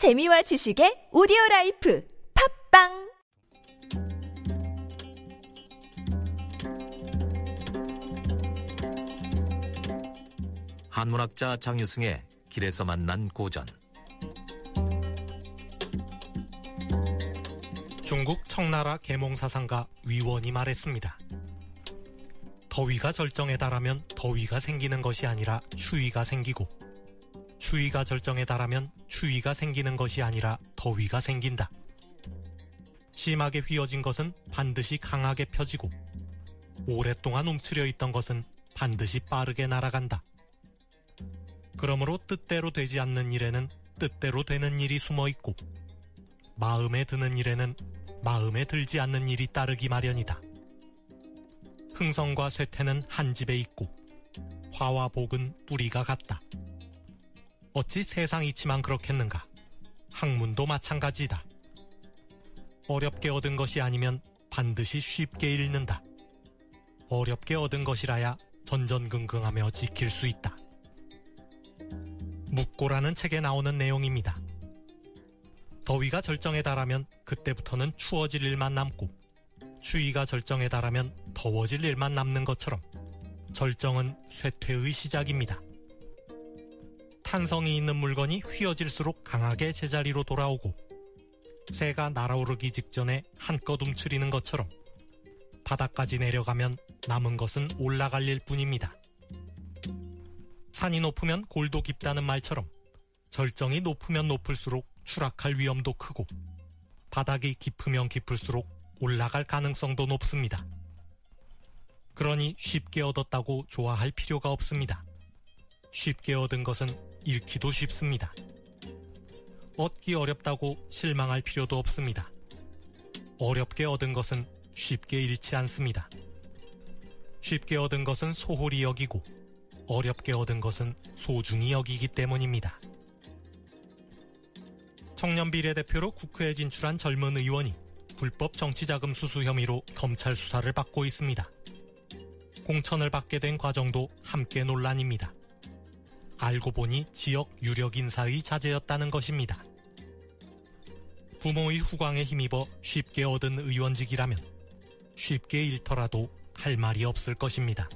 재미와 지식의 오디오 라이프 팟빵 한문학자 장유승의 길에서 만난 고전 중국 청나라 계몽사상가 위원이 말했습니다. 더위가 절정에 달하면 더위가 생기는 것이 아니라 추위가 생기고 추위가 절정에 달하면 추위가 생기는 것이 아니라 더위가 생긴다. 심하게 휘어진 것은 반드시 강하게 펴지고 오랫동안 움츠려 있던 것은 반드시 빠르게 날아간다. 그러므로 뜻대로 되지 않는 일에는 뜻대로 되는 일이 숨어 있고 마음에 드는 일에는 마음에 들지 않는 일이 따르기 마련이다. 흥성과 쇠퇴는 한 집에 있고 화와 복은 뿌리가 같다. 어찌 세상 이치만 그렇겠는가? 학문도 마찬가지다. 어렵게 얻은 것이 아니면 반드시 쉽게 잃는다. 어렵게 얻은 것이라야 전전긍긍하며 지킬 수 있다. 묵고라는 책에 나오는 내용입니다. 더위가 절정에 달하면 그때부터는 추워질 일만 남고 추위가 절정에 달하면 더워질 일만 남는 것처럼 절정은 쇠퇴의 시작입니다. 탄성이 있는 물건이 휘어질수록 강하게 제자리로 돌아오고 새가 날아오르기 직전에 한껏 움츠리는 것처럼 바닥까지 내려가면 남은 것은 올라갈 일 뿐입니다. 산이 높으면 골도 깊다는 말처럼 절정이 높으면 높을수록 추락할 위험도 크고 바닥이 깊으면 깊을수록 올라갈 가능성도 높습니다. 그러니 쉽게 얻었다고 좋아할 필요가 없습니다. 쉽게 얻은 것은 잃기도 쉽습니다. 얻기 어렵다고 실망할 필요도 없습니다. 어렵게 얻은 것은 쉽게 잃지 않습니다. 쉽게 얻은 것은 소홀히 여기고 어렵게 얻은 것은 소중히 여기기 때문입니다. 청년 비례대표로 국회에 진출한 젊은 의원이 불법 정치자금 수수 혐의로 검찰 수사를 받고 있습니다. 공천을 받게 된 과정도 함께 논란입니다. 알고 보니 지역 유력 인사의 자제였다는 것입니다. 부모의 후광에 힘입어 쉽게 얻은 의원직이라면 쉽게 잃더라도 할 말이 없을 것입니다.